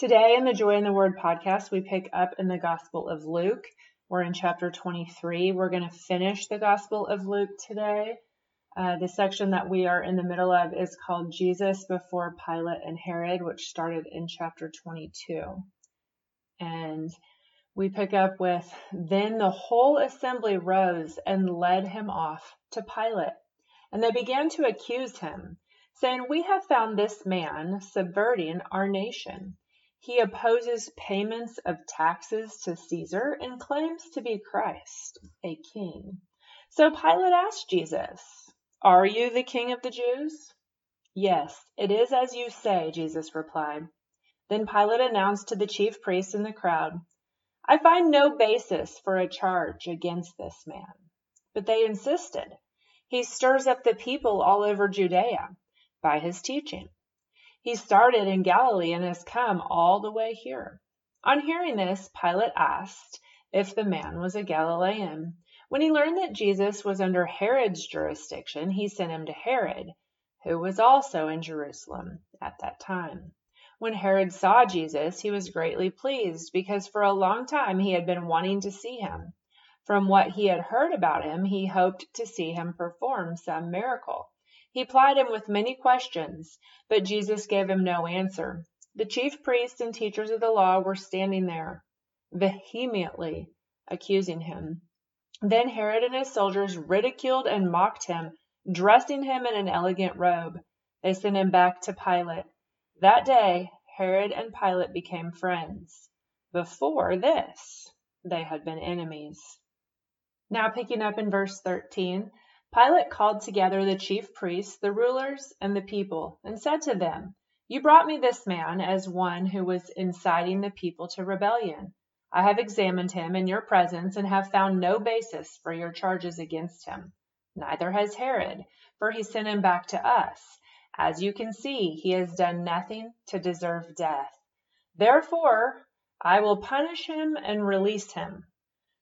Today in the Joy in the Word podcast, we pick up in the Gospel of Luke. We're in chapter 23. We're going to finish the Gospel of Luke today. Uh, the section that we are in the middle of is called Jesus before Pilate and Herod, which started in chapter 22. And we pick up with Then the whole assembly rose and led him off to Pilate. And they began to accuse him, saying, We have found this man subverting our nation. He opposes payments of taxes to Caesar and claims to be Christ, a king. So Pilate asked Jesus, are you the king of the Jews? Yes, it is as you say, Jesus replied. Then Pilate announced to the chief priests and the crowd, I find no basis for a charge against this man. But they insisted. He stirs up the people all over Judea by his teaching. He started in Galilee and has come all the way here. On hearing this, Pilate asked if the man was a Galilean. When he learned that Jesus was under Herod's jurisdiction, he sent him to Herod, who was also in Jerusalem at that time. When Herod saw Jesus, he was greatly pleased because for a long time he had been wanting to see him. From what he had heard about him, he hoped to see him perform some miracle. He plied him with many questions, but Jesus gave him no answer. The chief priests and teachers of the law were standing there, vehemently accusing him. Then Herod and his soldiers ridiculed and mocked him, dressing him in an elegant robe. They sent him back to Pilate. That day Herod and Pilate became friends. Before this, they had been enemies. Now, picking up in verse 13, Pilate called together the chief priests, the rulers, and the people, and said to them, You brought me this man as one who was inciting the people to rebellion. I have examined him in your presence and have found no basis for your charges against him. Neither has Herod, for he sent him back to us. As you can see, he has done nothing to deserve death. Therefore, I will punish him and release him.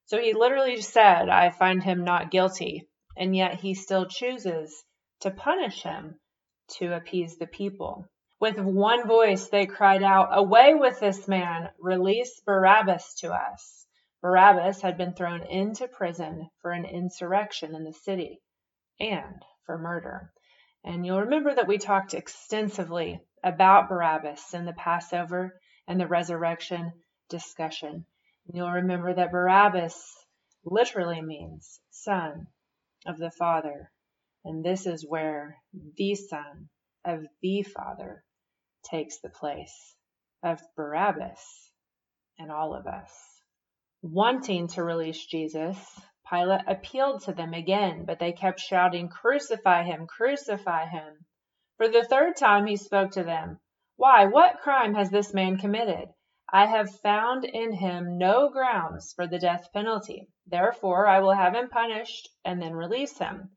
So he literally said, I find him not guilty, and yet he still chooses to punish him to appease the people. With one voice they cried out, Away with this man! Release Barabbas to us! Barabbas had been thrown into prison for an insurrection in the city and for murder. And you'll remember that we talked extensively about Barabbas in the Passover and the resurrection discussion. And you'll remember that Barabbas literally means son of the Father. And this is where the Son of the Father takes the place of Barabbas and all of us. Wanting to release Jesus, Pilate appealed to them again, but they kept shouting, Crucify him! Crucify him! For the third time he spoke to them. Why, what crime has this man committed? I have found in him no grounds for the death penalty. Therefore, I will have him punished and then release him.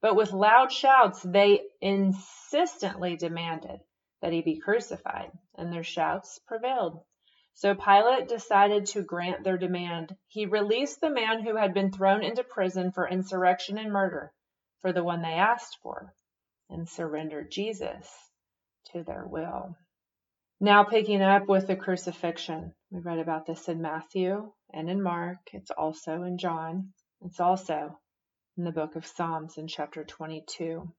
But with loud shouts, they insistently demanded, that he be crucified, and their shouts prevailed. So Pilate decided to grant their demand. He released the man who had been thrown into prison for insurrection and murder for the one they asked for, and surrendered Jesus to their will. Now, picking up with the crucifixion, we read about this in Matthew and in Mark. It's also in John. It's also in the book of Psalms in chapter 22.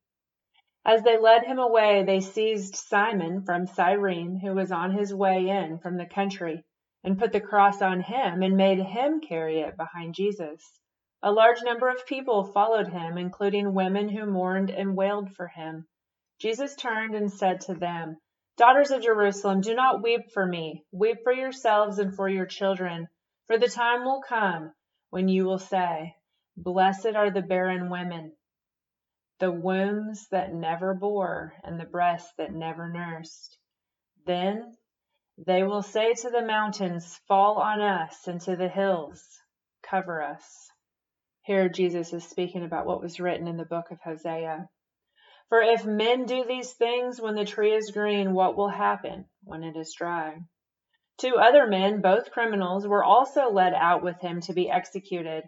As they led him away, they seized Simon from Cyrene, who was on his way in from the country, and put the cross on him and made him carry it behind Jesus. A large number of people followed him, including women who mourned and wailed for him. Jesus turned and said to them, Daughters of Jerusalem, do not weep for me. Weep for yourselves and for your children. For the time will come when you will say, Blessed are the barren women the wombs that never bore and the breasts that never nursed. Then they will say to the mountains, Fall on us, and to the hills, Cover us. Here Jesus is speaking about what was written in the book of Hosea. For if men do these things when the tree is green, what will happen when it is dry? Two other men, both criminals, were also led out with him to be executed.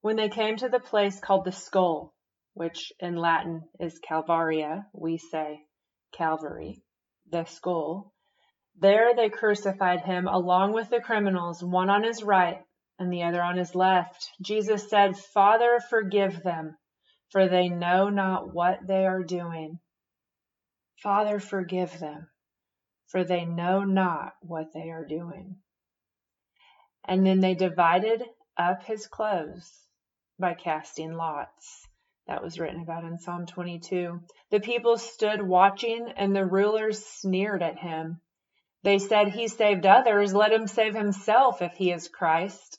When they came to the place called the skull, which in Latin is Calvaria, we say Calvary, the skull. There they crucified him along with the criminals, one on his right and the other on his left. Jesus said, Father, forgive them, for they know not what they are doing. Father, forgive them, for they know not what they are doing. And then they divided up his clothes by casting lots. That was written about in Psalm 22. The people stood watching, and the rulers sneered at him. They said, He saved others, let him save himself if he is Christ,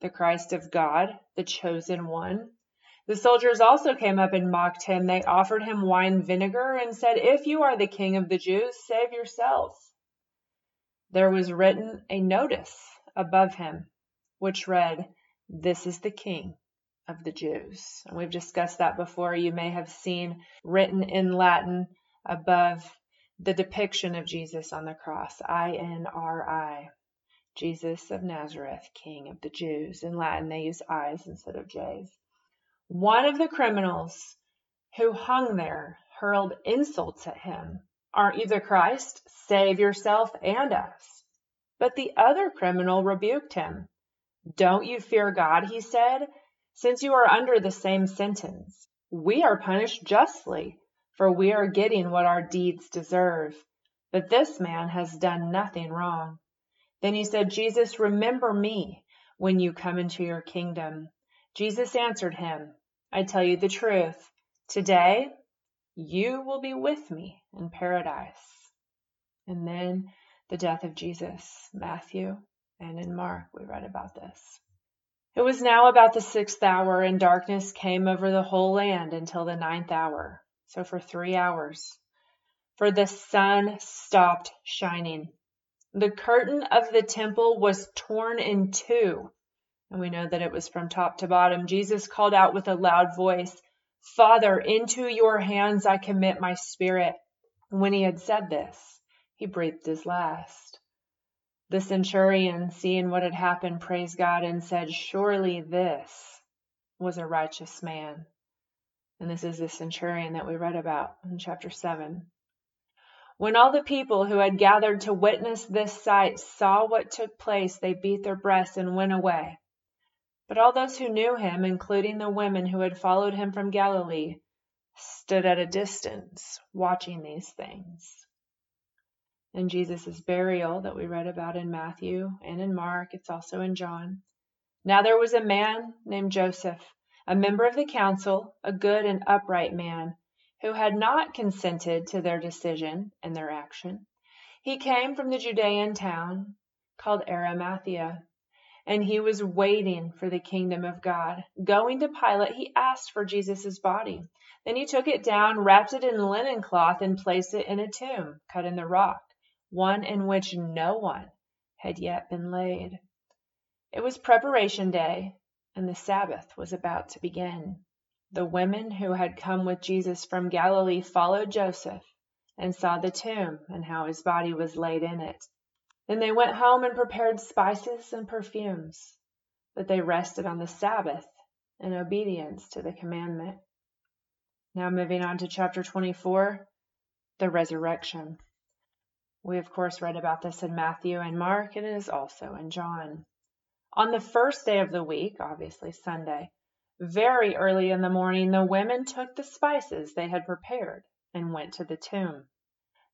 the Christ of God, the chosen one. The soldiers also came up and mocked him. They offered him wine vinegar and said, If you are the king of the Jews, save yourself. There was written a notice above him, which read, This is the king of the Jews. And we've discussed that before. You may have seen written in Latin above the depiction of Jesus on the cross, I N R I, Jesus of Nazareth, King of the Jews. In Latin, they use I's instead of J's. One of the criminals who hung there hurled insults at him. Aren't you the Christ? Save yourself and us. But the other criminal rebuked him. Don't you fear God, he said, since you are under the same sentence. We are punished justly for we are getting what our deeds deserve. But this man has done nothing wrong. Then he said, Jesus, remember me when you come into your kingdom. Jesus answered him, I tell you the truth. Today you will be with me in paradise. And then the death of Jesus, Matthew and in Mark, we read about this. It was now about the sixth hour, and darkness came over the whole land until the ninth hour so for three hours. For the sun stopped shining. The curtain of the temple was torn in two, and we know that it was from top to bottom. Jesus called out with a loud voice, Father, into your hands I commit my spirit. And when he had said this, he breathed his last. The centurion, seeing what had happened, praised God and said, Surely this was a righteous man. And this is the centurion that we read about in chapter 7. When all the people who had gathered to witness this sight saw what took place, they beat their breasts and went away. But all those who knew him, including the women who had followed him from Galilee, stood at a distance watching these things. And Jesus' burial that we read about in Matthew and in Mark, it's also in John. Now there was a man named Joseph a member of the council, a good and upright man, who had not consented to their decision and their action. He came from the Judean town called Arimathea, and he was waiting for the kingdom of God. Going to Pilate, he asked for Jesus' body. Then he took it down, wrapped it in linen cloth, and placed it in a tomb cut in the rock, one in which no one had yet been laid. It was preparation day, and the Sabbath was about to begin. The women who had come with Jesus from Galilee followed Joseph and saw the tomb and how his body was laid in it. Then they went home and prepared spices and perfumes, but they rested on the Sabbath in obedience to the commandment. Now, moving on to chapter 24, the resurrection. We, of course, read about this in Matthew and Mark, and it is also in John. On the first day of the week, obviously Sunday, very early in the morning, the women took the spices they had prepared and went to the tomb.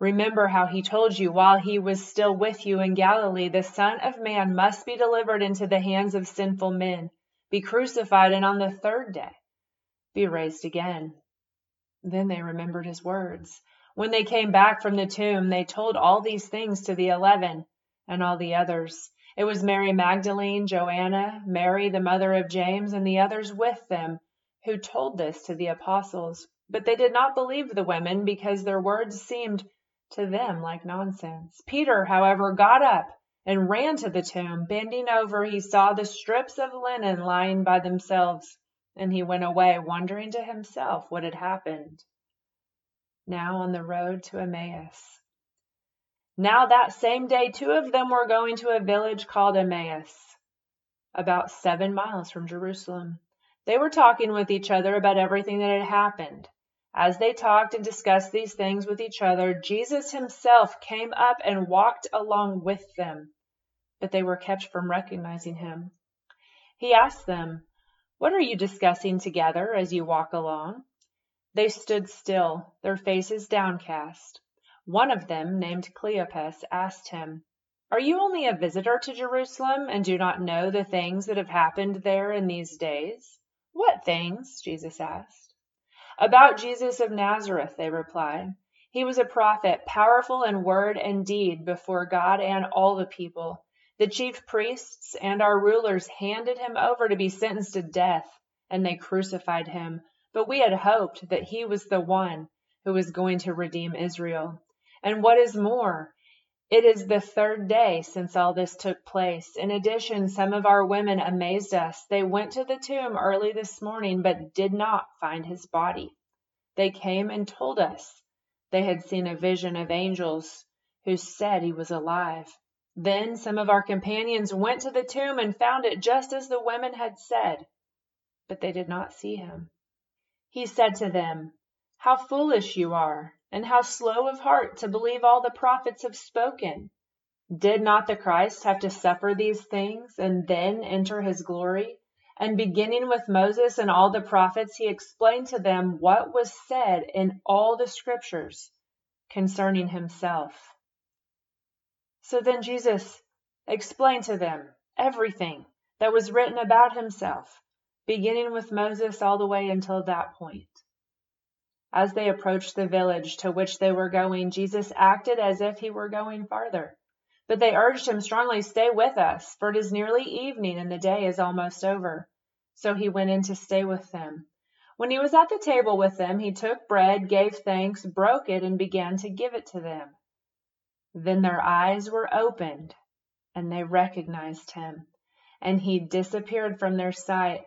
Remember how he told you while he was still with you in Galilee, the Son of Man must be delivered into the hands of sinful men, be crucified, and on the third day be raised again. Then they remembered his words. When they came back from the tomb, they told all these things to the eleven and all the others. It was Mary Magdalene, Joanna, Mary, the mother of James, and the others with them who told this to the apostles. But they did not believe the women because their words seemed to them like nonsense. Peter, however, got up and ran to the tomb. Bending over, he saw the strips of linen lying by themselves, and he went away, wondering to himself what had happened. Now on the road to Emmaus. Now that same day, two of them were going to a village called Emmaus, about seven miles from Jerusalem. They were talking with each other about everything that had happened. As they talked and discussed these things with each other, Jesus himself came up and walked along with them but they were kept from recognizing him. He asked them, What are you discussing together as you walk along? They stood still, their faces downcast. One of them, named Cleopas, asked him, Are you only a visitor to Jerusalem and do not know the things that have happened there in these days? What things? Jesus asked. About Jesus of Nazareth, they replied. He was a prophet, powerful in word and deed before God and all the people. The chief priests and our rulers handed him over to be sentenced to death, and they crucified him. But we had hoped that he was the one who was going to redeem Israel. And what is more, it is the third day since all this took place. In addition, some of our women amazed us. They went to the tomb early this morning, but did not find his body. They came and told us they had seen a vision of angels who said he was alive. Then some of our companions went to the tomb and found it just as the women had said, but they did not see him. He said to them, How foolish you are, and how slow of heart to believe all the prophets have spoken. Did not the Christ have to suffer these things and then enter his glory? And beginning with Moses and all the prophets, he explained to them what was said in all the scriptures concerning himself. So then Jesus explained to them everything that was written about himself, beginning with Moses all the way until that point. As they approached the village to which they were going, Jesus acted as if he were going farther. But they urged him strongly, Stay with us, for it is nearly evening and the day is almost over. So he went in to stay with them. When he was at the table with them, he took bread, gave thanks, broke it, and began to give it to them. Then their eyes were opened, and they recognized him, and he disappeared from their sight.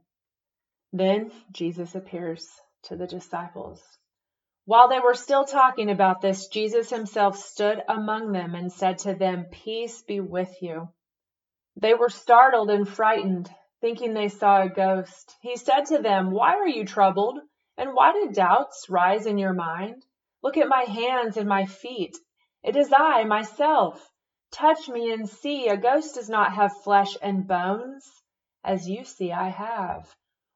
Then Jesus appears to the disciples. While they were still talking about this, Jesus himself stood among them and said to them, Peace be with you. They were startled and frightened, thinking they saw a ghost. He said to them, Why are you troubled? And why did doubts rise in your mind? Look at my hands and my feet it is I, myself. Touch me and see. A ghost does not have flesh and bones, as you see I have.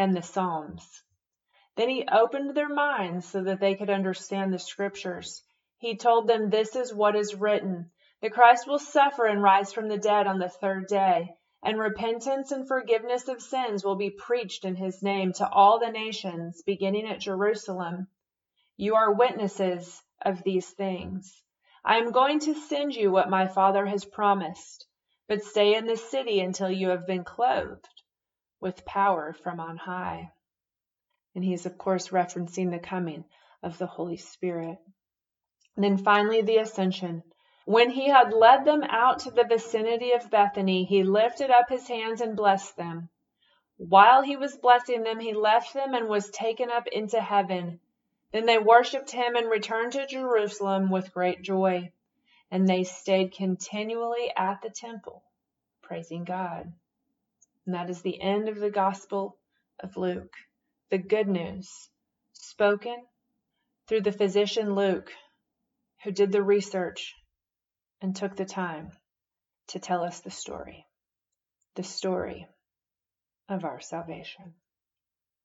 and the Psalms. Then he opened their minds so that they could understand the scriptures. He told them, This is what is written. The Christ will suffer and rise from the dead on the third day, and repentance and forgiveness of sins will be preached in his name to all the nations, beginning at Jerusalem. You are witnesses of these things. I am going to send you what my Father has promised, but stay in this city until you have been clothed with power from on high. And he is, of course, referencing the coming of the Holy Spirit. And then finally, the ascension. When he had led them out to the vicinity of Bethany, he lifted up his hands and blessed them. While he was blessing them, he left them and was taken up into heaven. Then they worshipped him and returned to Jerusalem with great joy. And they stayed continually at the temple, praising God. And that is the end of the Gospel of Luke. The good news spoken through the physician Luke, who did the research and took the time to tell us the story, the story of our salvation.